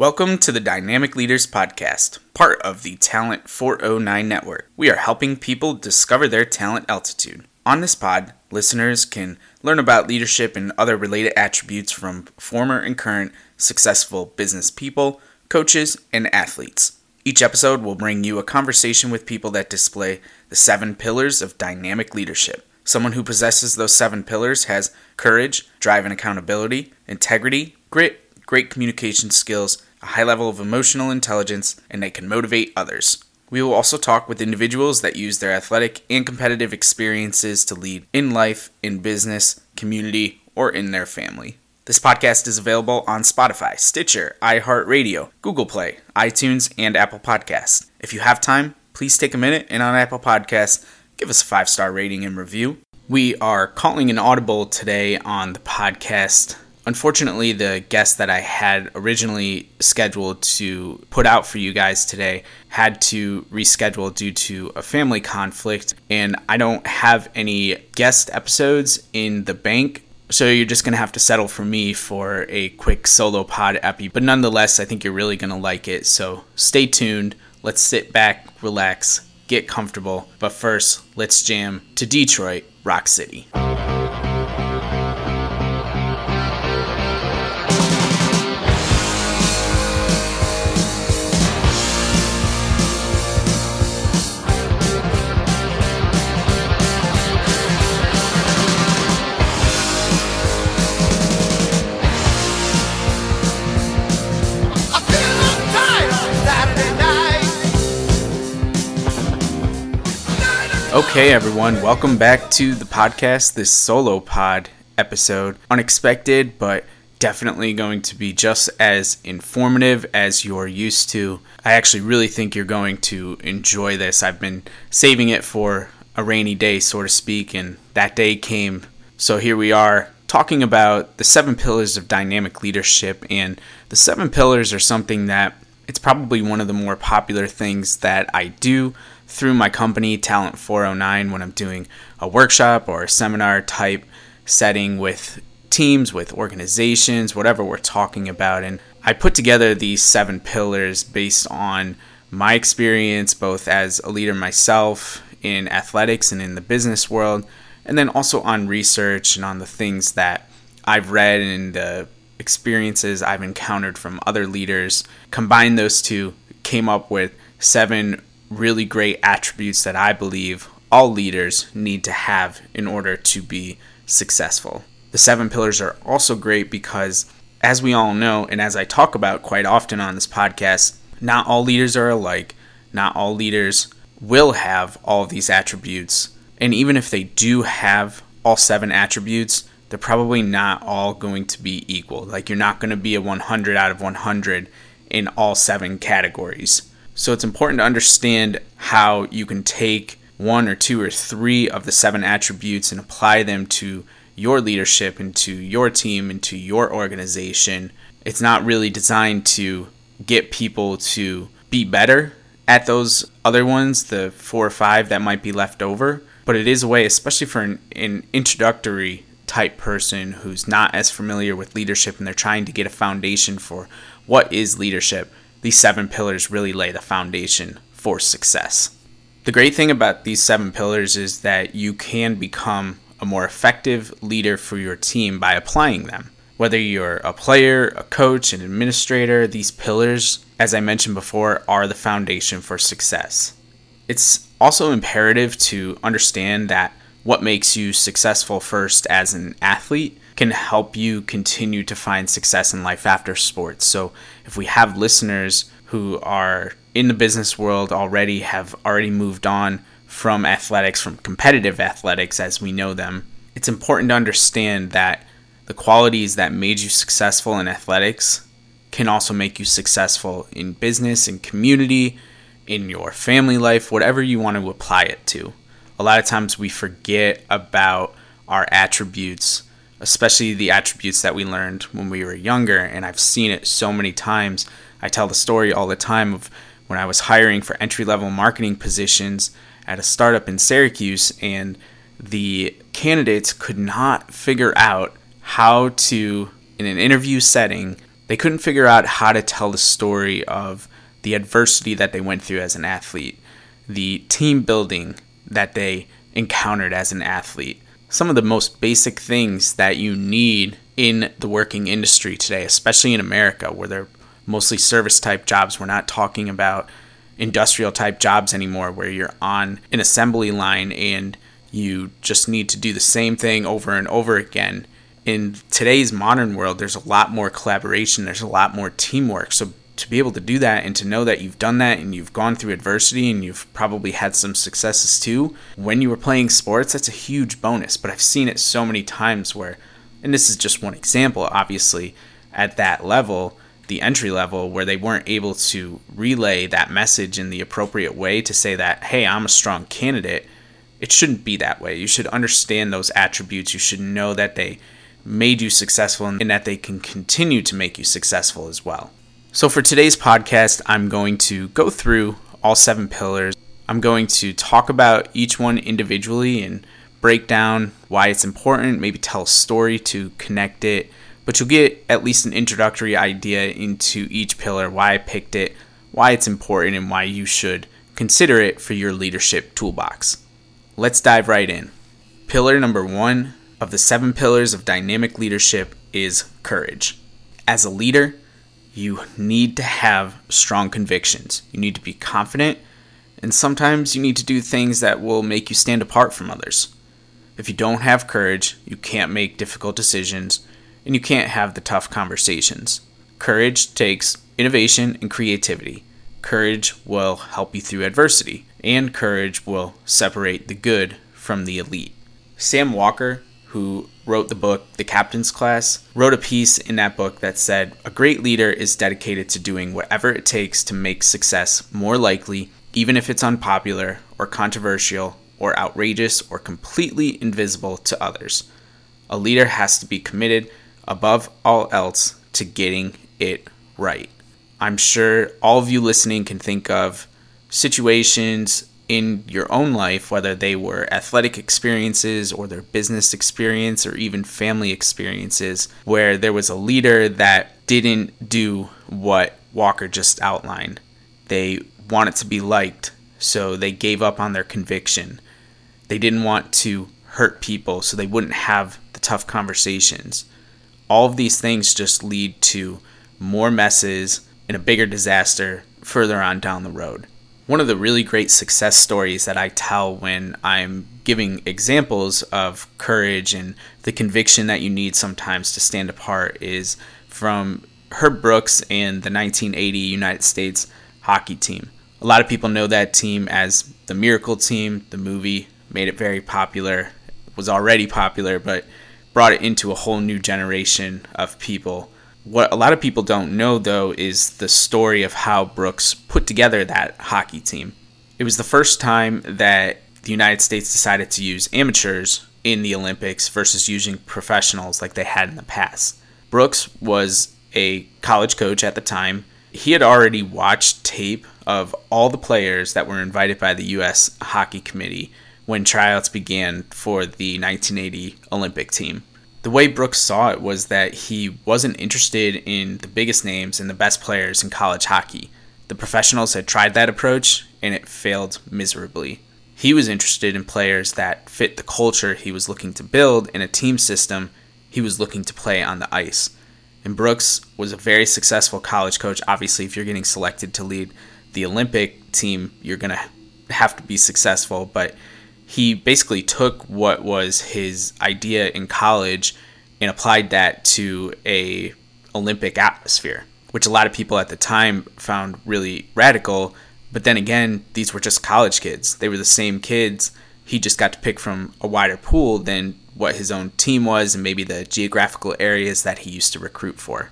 Welcome to the Dynamic Leaders Podcast, part of the Talent 409 Network. We are helping people discover their talent altitude. On this pod, listeners can learn about leadership and other related attributes from former and current successful business people, coaches, and athletes. Each episode will bring you a conversation with people that display the seven pillars of dynamic leadership. Someone who possesses those seven pillars has courage, drive and accountability, integrity, grit, great communication skills, a high level of emotional intelligence, and they can motivate others. We will also talk with individuals that use their athletic and competitive experiences to lead in life, in business, community, or in their family. This podcast is available on Spotify, Stitcher, iHeartRadio, Google Play, iTunes, and Apple Podcasts. If you have time, please take a minute and on Apple Podcasts, give us a five star rating and review. We are calling an audible today on the podcast Unfortunately, the guest that I had originally scheduled to put out for you guys today had to reschedule due to a family conflict, and I don't have any guest episodes in the bank. So you're just going to have to settle for me for a quick solo pod epi. But nonetheless, I think you're really going to like it. So stay tuned. Let's sit back, relax, get comfortable. But first, let's jam to Detroit, Rock City. Okay, everyone, welcome back to the podcast, this solo pod episode. Unexpected, but definitely going to be just as informative as you're used to. I actually really think you're going to enjoy this. I've been saving it for a rainy day, so to speak, and that day came. So here we are talking about the seven pillars of dynamic leadership. And the seven pillars are something that it's probably one of the more popular things that I do through my company, Talent 409, when I'm doing a workshop or a seminar type setting with teams, with organizations, whatever we're talking about. And I put together these seven pillars based on my experience, both as a leader myself in athletics and in the business world, and then also on research and on the things that I've read and the experiences I've encountered from other leaders. Combine those two, came up with seven really great attributes that I believe all leaders need to have in order to be successful. The seven pillars are also great because, as we all know, and as I talk about quite often on this podcast, not all leaders are alike. Not all leaders will have all these attributes. And even if they do have all seven attributes, they're probably not all going to be equal. Like, you're not going to be a 100 out of 100 in all seven categories. So it's important to understand how you can take one or two or three of the seven attributes and apply them to your leadership and to your team and to your organization. It's not really designed to get people to be better at those other ones, the four or five that might be left over, but it is a way, especially for an, an introductory type person who's not as familiar with leadership and they're trying to get a foundation for what is leadership these seven pillars really lay the foundation for success. The great thing about these seven pillars is that you can become a more effective leader for your team by applying them. Whether you're a player, a coach, an administrator, these pillars, as I mentioned before, are the foundation for success. It's also imperative to understand that what makes you successful first as an athlete can help you continue to find success in life after sports. So, if we have listeners who are in the business world already, have already moved on from athletics, from competitive athletics as we know them, it's important to understand that the qualities that made you successful in athletics can also make you successful in business, in community, in your family life, whatever you want to apply it to. A lot of times we forget about our attributes especially the attributes that we learned when we were younger. And I've seen it so many times. I tell the story all the time of when I was hiring for entry level marketing positions at a startup in Syracuse, and the candidates could not figure out how to, in an interview setting, They couldn't figure out how to tell the story of the adversity that they went through as an athlete, the team building that they encountered as an athlete. Some of the most basic things that you need in the working industry today, especially in America, where they're mostly service type jobs. We're not talking about industrial type jobs anymore, where you're on an assembly line and you just need to do the same thing over and over again in today's modern world, there's a lot more collaboration, there's a lot more teamwork. So to be able to do that and to know that you've done that and you've gone through adversity and you've probably had some successes too when you were playing sports, that's a huge bonus. But I've seen it so many times where, and this is just one example, obviously, at that level, the entry level, where they weren't able to relay that message in the appropriate way to say that, hey, I'm a strong candidate. It shouldn't be that way. You should understand those attributes. You should know that they made you successful and that they can continue to make you successful as well. So, for today's podcast, I'm going to go through all seven pillars. I'm going to talk about each one individually and break down why it's important, maybe tell a story to connect it, but you'll get at least an introductory idea into each pillar, why I picked it, why it's important, and why you should consider it for your leadership toolbox. Let's dive right in. Pillar number one of the seven pillars of dynamic leadership is courage. As a leader, you need to have strong convictions. You need to be confident, and sometimes you need to do things that will make you stand apart from others. If you don't have courage, you can't make difficult decisions and you can't have the tough conversations. Courage takes innovation and creativity. Courage will help you through adversity, and courage will separate the good from the elite. Sam Walker who wrote the book The Captain's Class, wrote a piece in that book that said a great leader is dedicated to doing whatever it takes to make success more likely, even if it's unpopular or controversial or outrageous or completely invisible to others. A leader has to be committed, above all else, to getting it right. I'm sure all of you listening can think of situations in your own life, whether they were athletic experiences or their business experience or even family experiences, where there was a leader that didn't do what Walker just outlined. They wanted to be liked, so they gave up on their conviction. They didn't want to hurt people, so they wouldn't have the tough conversations. All of these things just lead to more messes and a bigger disaster further on down the road one of the really great success stories that I tell when I'm giving examples of courage and the conviction that you need sometimes to stand apart is from Herb Brooks and the 1980 United States hockey team. A lot of people know that team as the Miracle Team. The movie made it very popular, was already popular, but brought it into a whole new generation of people what a lot of people don't know, though, is the story of how Brooks put together that hockey team. It was the first time that the United States decided to use amateurs in the Olympics versus using professionals like they had in the past. Brooks was a college coach at the time. He had already watched tape of all the players that were invited by the U.S. Hockey Committee when tryouts began for the 1980 Olympic team the way Brooks saw it was that he wasn't interested in the biggest names and the best players in college hockey. The professionals had tried that approach and it failed miserably. He was interested in players that fit the culture he was looking to build in a team system he was looking to play on the ice. And Brooks was a very successful college coach. Obviously, if you're getting selected to lead the Olympic team, you're going to have to be successful, but he basically took what was his idea in college and applied that to a Olympic atmosphere, which a lot of people at the time found really radical. But then again, these were just college kids. They were the same kids. He just got to pick from a wider pool than what his own team was and maybe the geographical areas that he used to recruit for.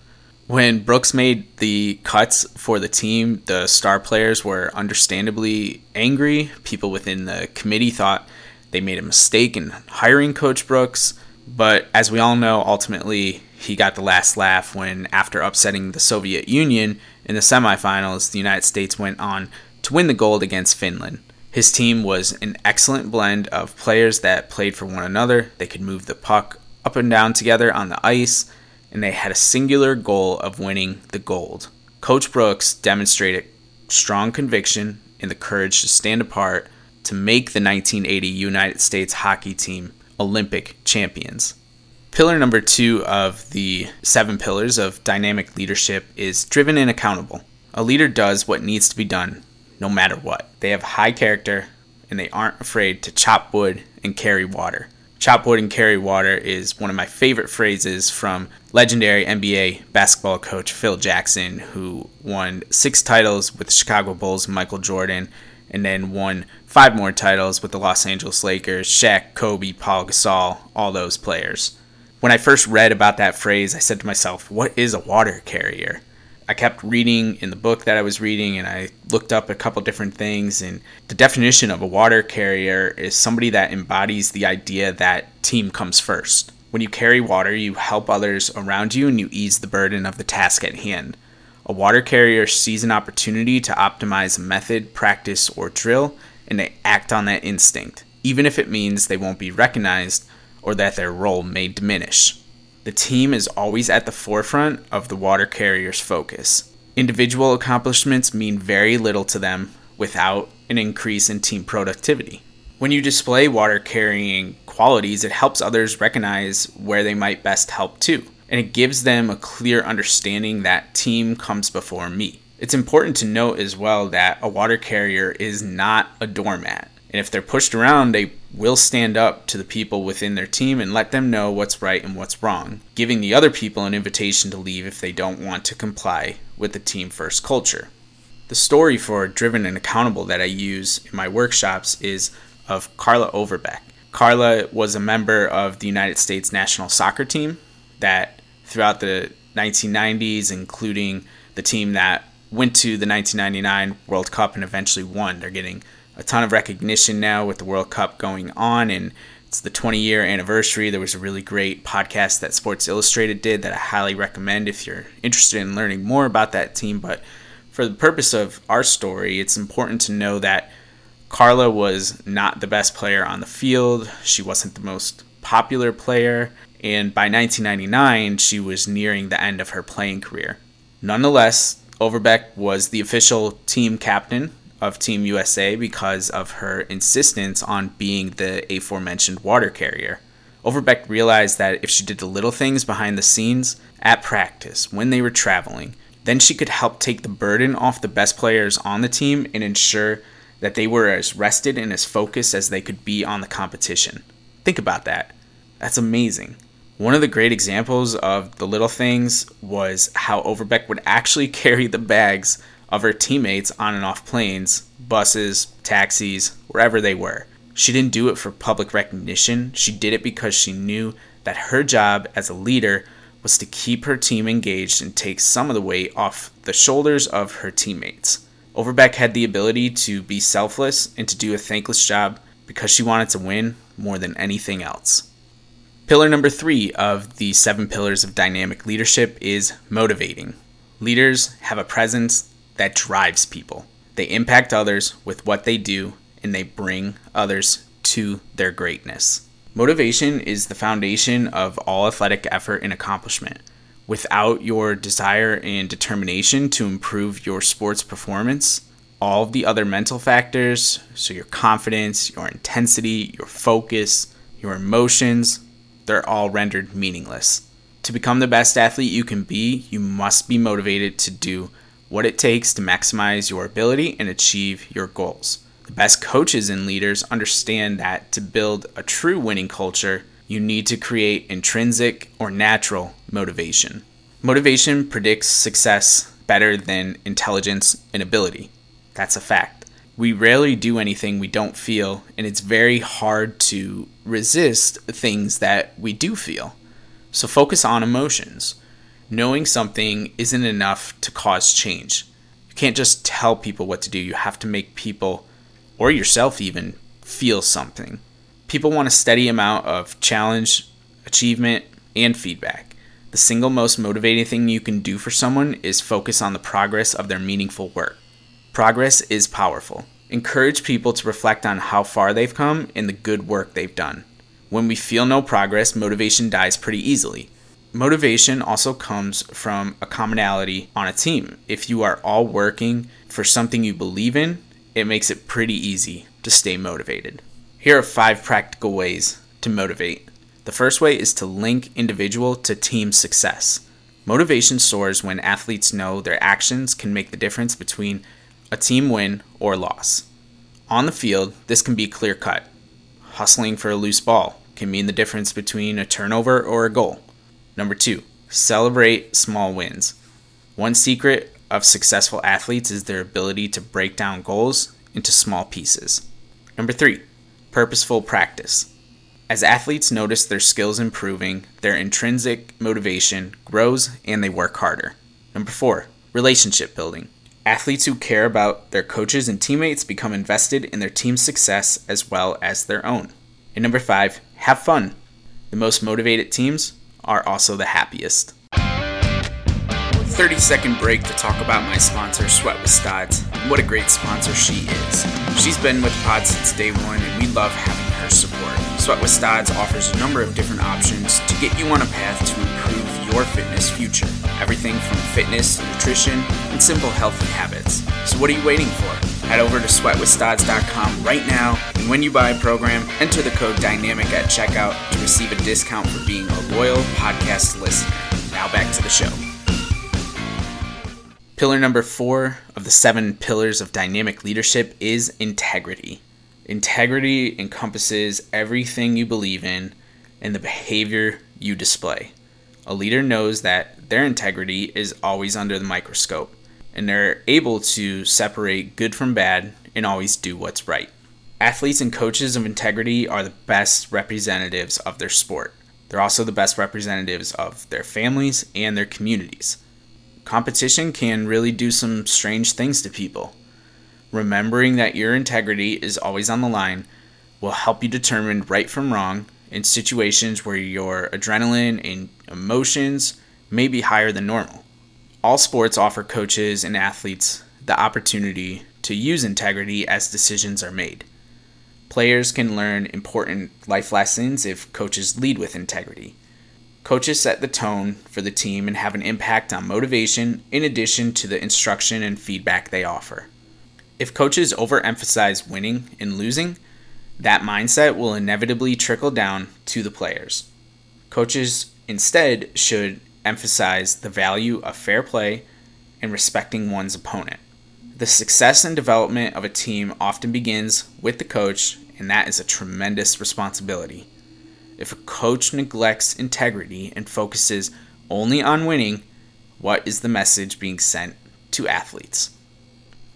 When Brooks made the cuts for the team, the star players were understandably angry. People within the committee thought they made a mistake in hiring Coach Brooks. But as we all know, ultimately, he got the last laugh when, after upsetting the Soviet Union in the semifinals, the United States went on to win the gold against Finland. His team was an excellent blend of players that played for one another. They could move the puck up and down together on the ice. And they had a singular goal of winning the gold. Coach Brooks demonstrated strong conviction and the courage to stand apart to make the 1980 United States hockey team Olympic champions. Pillar number two of the seven pillars of dynamic leadership is driven and accountable. A leader does what needs to be done, no matter what. They have high character and they aren't afraid to chop wood and carry water. Chop wood and carry water is one of my favorite phrases from legendary NBA basketball coach Phil Jackson, who won six titles with the Chicago Bulls, Michael Jordan, and then won five more titles with the Los Angeles Lakers, Shaq, Kobe, Paul Gasol, all those players. When I first read about that phrase, I said to myself, what is a water carrier? I kept reading in the book that I was reading and I looked up a couple different things. And the definition of a water carrier is somebody that embodies the idea that team comes first. When you carry water, you help others around you and you ease the burden of the task at hand. A water carrier sees an opportunity to optimize a method, practice, or drill, and they act on that instinct, even if it means they won't be recognized or that their role may diminish. The team is always at the forefront of the water carrier's focus. Individual accomplishments mean very little to them without an increase in team productivity. When you display water carrying qualities, it helps others recognize where they might best help too, and it gives them a clear understanding that team comes before me. It's important to note as well that a water carrier is not a doormat. And if they're pushed around, they will stand up to the people within their team and let them know what's right and what's wrong, giving the other people an invitation to leave if they don't want to comply with the team first culture. The story for Driven and Accountable that I use in my workshops is of Carla Overbeck. Carla was a member of the United States national soccer team that throughout the 1990s, including the team that went to the 1999 World Cup and eventually won. They're getting a ton of recognition now with the World Cup going on, and it's the 20 year anniversary. There was a really great podcast that Sports Illustrated did that I highly recommend if you're interested in learning more about that team. But for the purpose of our story, it's important to know that Carla was not the best player on the field. She wasn't the most popular player, and by 1999, she was nearing the end of her playing career. Nonetheless, Overbeck was the official team captain of Team USA because of her insistence on being the aforementioned water carrier. Overbeck realized that if she did the little things behind the scenes, at practice, when they were traveling, then she could help take the burden off the best players on the team and ensure that they were as rested and as focused as they could be on the competition. Think about that. That's amazing. One of the great examples of the little things was how Overbeck would actually carry the bags of her teammates on and off planes, buses, taxis, wherever they were. She didn't do it for public recognition, she did it because she knew that her job as a leader was to keep her team engaged and take some of the weight off the shoulders of her teammates. Overbeck had the ability to be selfless and to do a thankless job because she wanted to win more than anything else. Pillar number three of the seven pillars of dynamic leadership is motivating. Leaders have a presence that drives people. They impact others with what they do and they bring others to their greatness. Motivation is the foundation of all athletic effort and accomplishment. Without your desire and determination to improve your sports performance, all of the other mental factors, so your confidence, your intensity, your focus, your emotions, they're all rendered meaningless. To become the best athlete you can be, you must be motivated to do what it takes to maximize your ability and achieve your goals. The best coaches and leaders understand that to build a true winning culture, you need to create intrinsic or natural motivation. Motivation predicts success better than intelligence and ability. That's a fact. We rarely do anything we don't feel, and it's very hard to resist things that we do feel. So focus on emotions knowing something isn't enough to cause change. You can't just tell people what to do, you have to make people, or yourself even, feel something. People want a steady amount of challenge, achievement, and feedback. The single most motivating thing you can do for someone is focus on the progress of their meaningful work. Progress is powerful. Encourage people to reflect on how far they've come and the good work they've done. When we feel no progress, motivation dies pretty easily Motivation also comes from a commonality on a team. If you are all working for something you believe in, it makes it pretty easy to stay motivated. Here are five practical ways to motivate. The first way is to link individual to team success. Motivation soars when athletes know their actions can make the difference between a team win or loss. On the field, this can be clear cut. Hustling for a loose ball can mean the difference between a turnover or a goal. Number two, celebrate small wins. One secret of successful athletes is their ability to break down goals into small pieces. Number three, purposeful practice. As athletes notice their skills improving, their intrinsic motivation grows and they work harder. Number four, relationship building. Athletes who care about their coaches and teammates become invested in their team's success as well as their own. And number five, have fun. The most motivated teams are also the happiest. 30 second break to talk about my sponsor, Sweat with Stods. What a great sponsor she is. She's been with Pod since day one, and we love having her support. Sweat with Stods offers a number of different options to get you on a path to improve your fitness future. Everything from fitness, nutrition, and simple healthy habits. So, what are you waiting for? Head over to sweatwithstods.com right now, and when you buy a program, enter the code DYNAMIC at checkout to receive a discount for being a loyal podcast listener. Now back to the show. Pillar number four of the seven pillars of dynamic leadership is integrity. Integrity encompasses everything you believe in and the behavior you display. A leader knows that their integrity is always under the microscope, and they're able to separate good from bad and always do what's right. Athletes and coaches of integrity are the best representatives of their sport. They're also the best representatives of their families and their communities competition can really do some strange things to people. Remembering that your integrity is always on the line will help you determine right from wrong in situations where your adrenaline and emotions may be higher than normal. All sports offer coaches and athletes the opportunity to use integrity as decisions are made. Players can learn important life lessons if coaches lead with integrity. Coaches set the tone for the team and have an impact on motivation in addition to the instruction and feedback they offer. If coaches overemphasize winning and losing, that mindset will inevitably trickle down to the players. Coaches instead should emphasize the value of fair play and respecting one's opponent. The success and development of a team often begins with the coach, and that is a tremendous responsibility. If a coach neglects integrity and focuses only on winning, what is the message being sent to athletes?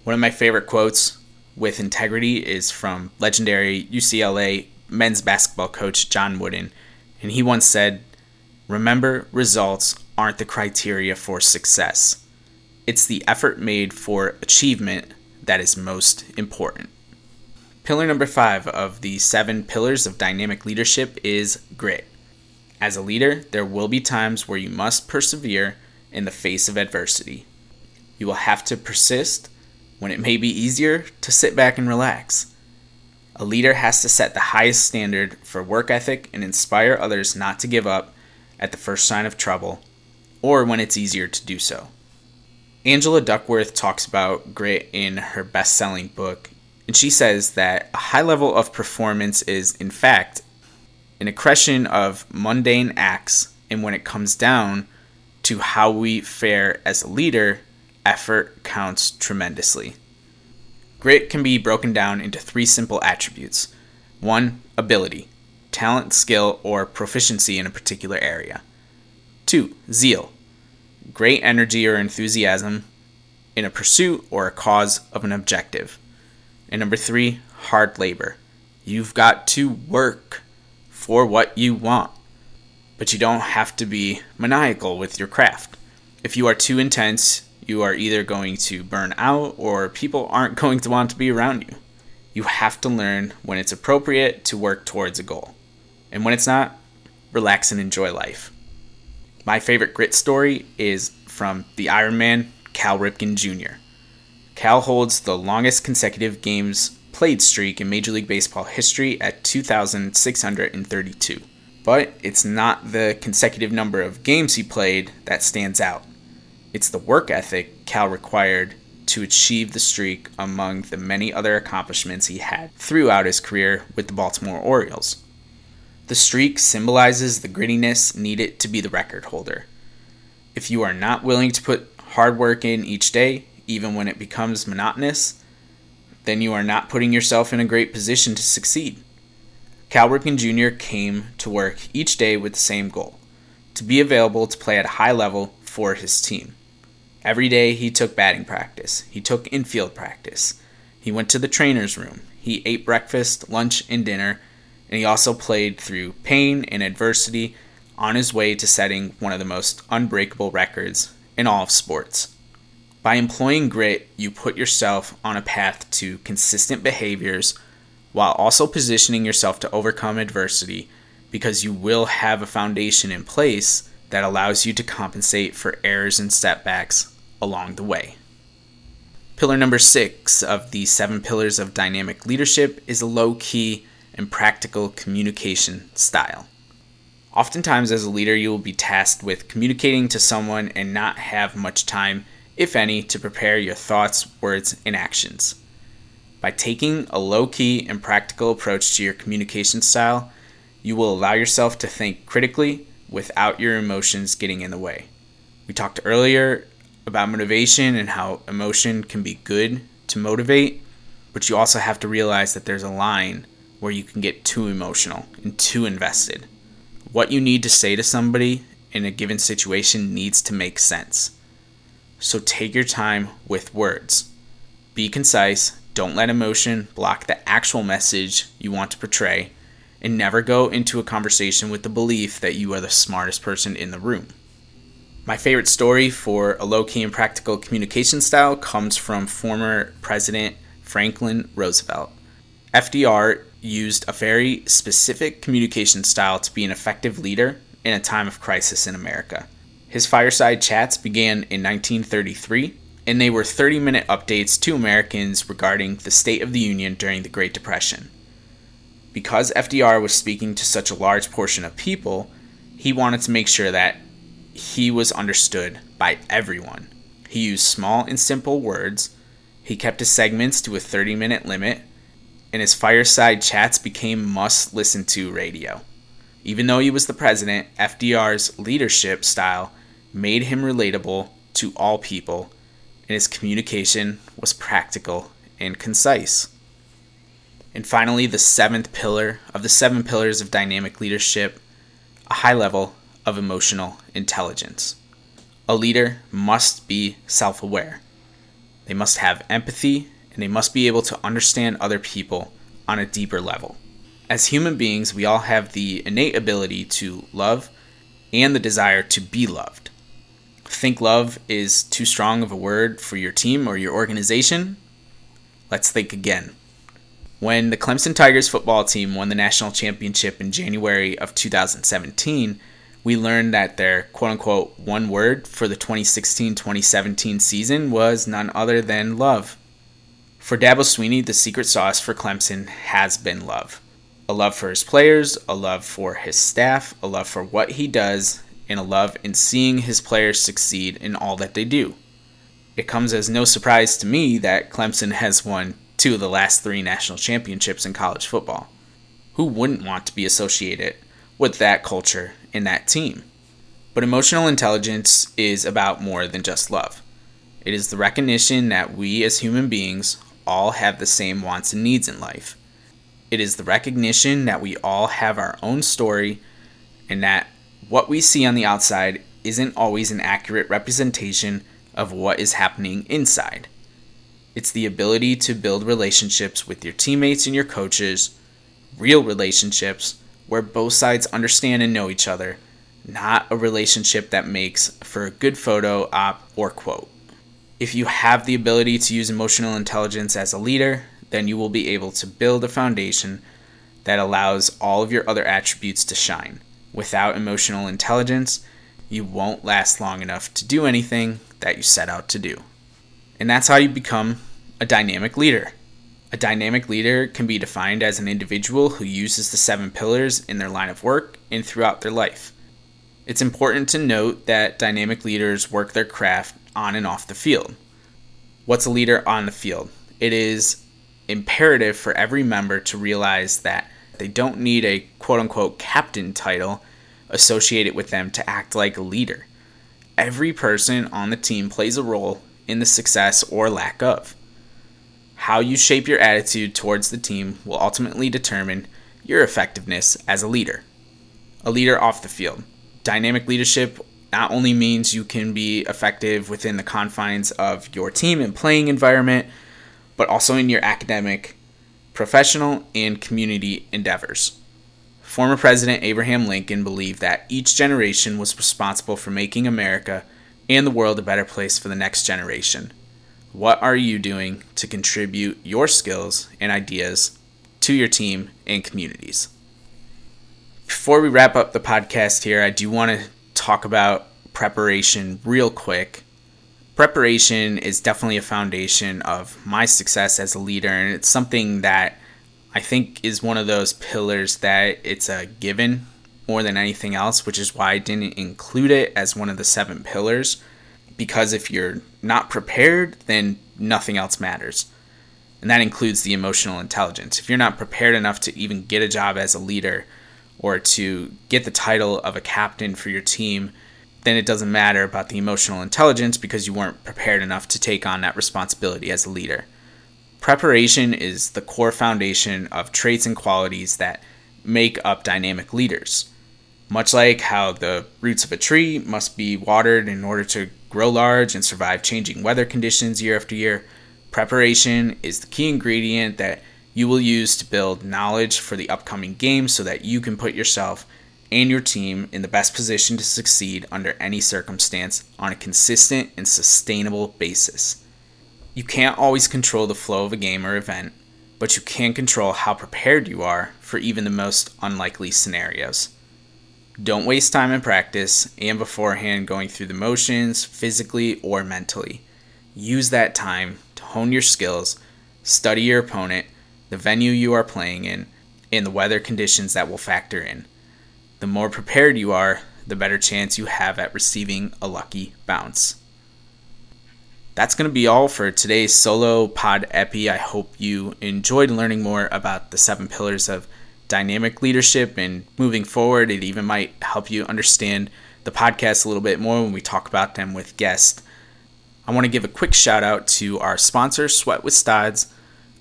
One of my favorite quotes with integrity is from legendary UCLA men's basketball coach John Wooden, and he once said, Remember, results aren't the criteria for success. It's the effort made for achievement that is most important. Pillar number five of the seven pillars of dynamic leadership is grit. As a leader, there will be times where you must persevere in the face of adversity. You will have to persist when it may be easier to sit back and relax. A leader has to set the highest standard for work ethic and inspire others not to give up at the first sign of trouble or when it's easier to do so. Angela Duckworth talks about grit in her best selling book, and she says that a high level of performance is, in fact, an accretion of mundane acts, and when it comes down to how we fare as a leader, effort counts tremendously. Grit can be broken down into three simple attributes one, ability, talent, skill, or proficiency in a particular area. Two, zeal, great energy or enthusiasm in a pursuit or a cause of an objective. And number three, hard labor. You've got to work for what you want, but you don't have to be maniacal with your craft. If you are too intense, you are either going to burn out or people aren't going to want to be around you. You have to learn when it's appropriate to work towards a goal. And when it's not, relax and enjoy life. My favorite grit story is from the Ironman Cal Ripken Jr. Cal holds the longest consecutive games played streak in Major League Baseball history at 2,632. But it's not the consecutive number of games he played that stands out. It's the work ethic Cal required to achieve the streak among the many other accomplishments he had throughout his career with the Baltimore Orioles. The streak symbolizes the grittiness needed to be the record holder. If you are not willing to put hard work in each day, even when it becomes monotonous, then you are not putting yourself in a great position to succeed. Cal Ripken Jr. came to work each day with the same goal to be available to play at a high level for his team. Every day he took batting practice, he took infield practice, he went to the trainer's room, he ate breakfast, lunch, and dinner, and he also played through pain and adversity on his way to setting one of the most unbreakable records in all of sports. By employing grit, you put yourself on a path to consistent behaviors while also positioning yourself to overcome adversity because you will have a foundation in place that allows you to compensate for errors and setbacks along the way. Pillar number six of the seven pillars of dynamic leadership is a low key and practical communication style. Oftentimes, as a leader, you will be tasked with communicating to someone and not have much time, if any, to prepare your thoughts, words, and actions. By taking a low key and practical approach to your communication style, you will allow yourself to think critically without your emotions getting in the way. We talked earlier about motivation and how emotion can be good to motivate, but you also have to realize that there's a line where you can get too emotional and too invested what you need to say to somebody in a given situation needs to make sense. So take your time with words. Be concise, don't let emotion block the actual message you want to portray, and never go into a conversation with the belief that you are the smartest person in the room. My favorite story for a low key and practical communication style comes from former President Franklin Roosevelt. FDR used a very specific communication style to be an effective leader in a time of crisis in America. His fireside chats began in 1933, and they were 30 minute updates to Americans regarding the state of the Union during the Great Depression. Because FDR was speaking to such a large portion of people, he wanted to make sure that he was understood by everyone. He used small and simple words. He kept his segments to a 30 minute limit and his fireside chats became must listen to radio. Even though he was the president, FDR's leadership style made him relatable to all people, and his communication was practical and concise. And finally, the seventh pillar of the seven pillars of dynamic leadership a high level of emotional intelligence. A leader must be self aware. They must have empathy and they must be able to understand other people on a deeper level. As human beings, we all have the innate ability to love and the desire to be loved. Think love is too strong of a word for your team or your organization? Let's think again. When the Clemson Tigers football team won the national championship in January of 2017, we learned that their quote unquote one word for the 2016 2017 season was none other than love. For Dabo Swinney, the secret sauce for Clemson has been love. A love for his players, a love for his staff, a love for what he does, and a love in seeing his players succeed in all that they do. It comes as no surprise to me that Clemson has won two of the last three national championships in college football. Who wouldn't want to be associated with that culture and that team? But emotional intelligence is about more than just love. It is the recognition that we as human beings all have the same wants and needs in life. It is the recognition that we all have our own story and that what we see on the outside isn't always an accurate representation of what is happening inside. It's the ability to build relationships with your teammates and your coaches, real relationships where both sides understand and know each other, not a relationship that makes for a good photo op or quote. If you have the ability to use emotional intelligence as a leader, then you will be able to build a foundation that allows all of your other attributes to shine. Without emotional intelligence, you won't last long enough to do anything that you set out to do. And that's how you become a dynamic leader. A dynamic leader can be defined as an individual who uses the seven pillars in their line of work and throughout their life. It's important to note that dynamic leaders work their craft on and off the field. What's a leader on the field? It is imperative for every member to realize that they don't need a quote unquote captain title associated with them to act like a leader. Every person on the team plays a role in the success or lack of. How you shape your attitude towards the team will ultimately determine your effectiveness as a leader. A leader off the field. Dynamic leadership not only means you can be effective within the confines of your team and playing environment, but also in your academic, professional, and community endeavors. Former President Abraham Lincoln believed that each generation was responsible for making America and the world a better place for the next generation. What are you doing to contribute your skills and ideas to your team and communities? Before we wrap up the podcast here, I do want to talk about preparation real quick. Preparation is definitely a foundation of my success as a leader, and it's something that I think is one of those pillars that it's a given more than anything else, which is why I didn't include it as one of the seven pillars. Because if you're not prepared, then nothing else matters. And that includes the emotional intelligence. If you're not prepared enough to even get a job as a leader or to get the title of a captain for your team, then it doesn't matter about the emotional intelligence because you weren't prepared enough to take on that responsibility as a leader. Preparation is the core foundation of traits and qualities that make up dynamic leaders. Much like how the roots of a tree must be watered in order to grow large and survive changing weather conditions year after year, preparation is the key ingredient that you will use to build knowledge for the upcoming game so that you can put yourself and your team in the best position to succeed under any circumstance on a consistent and sustainable basis. You can't always control the flow of a game or event, but you can control how prepared you are for even the most unlikely scenarios. Don't waste time in practice and beforehand going through the motions, physically or mentally. Use that time to hone your skills, study your opponent, the venue you are playing in, and the weather conditions that will factor in. The more prepared you are, the better chance you have at receiving a lucky bounce. That's going to be all for today's solo pod epi. I hope you enjoyed learning more about the seven pillars of dynamic leadership and moving forward. It even might help you understand the podcast a little bit more when we talk about them with guests. I want to give a quick shout out to our sponsor, Sweat with Stods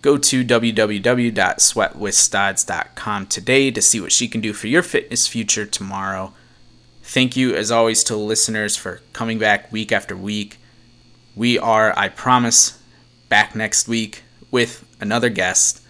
Go to www.sweatwithstods.com today to see what she can do for your fitness future tomorrow. Thank you, as always, to listeners for coming back week after week. We are, I promise, back next week with another guest.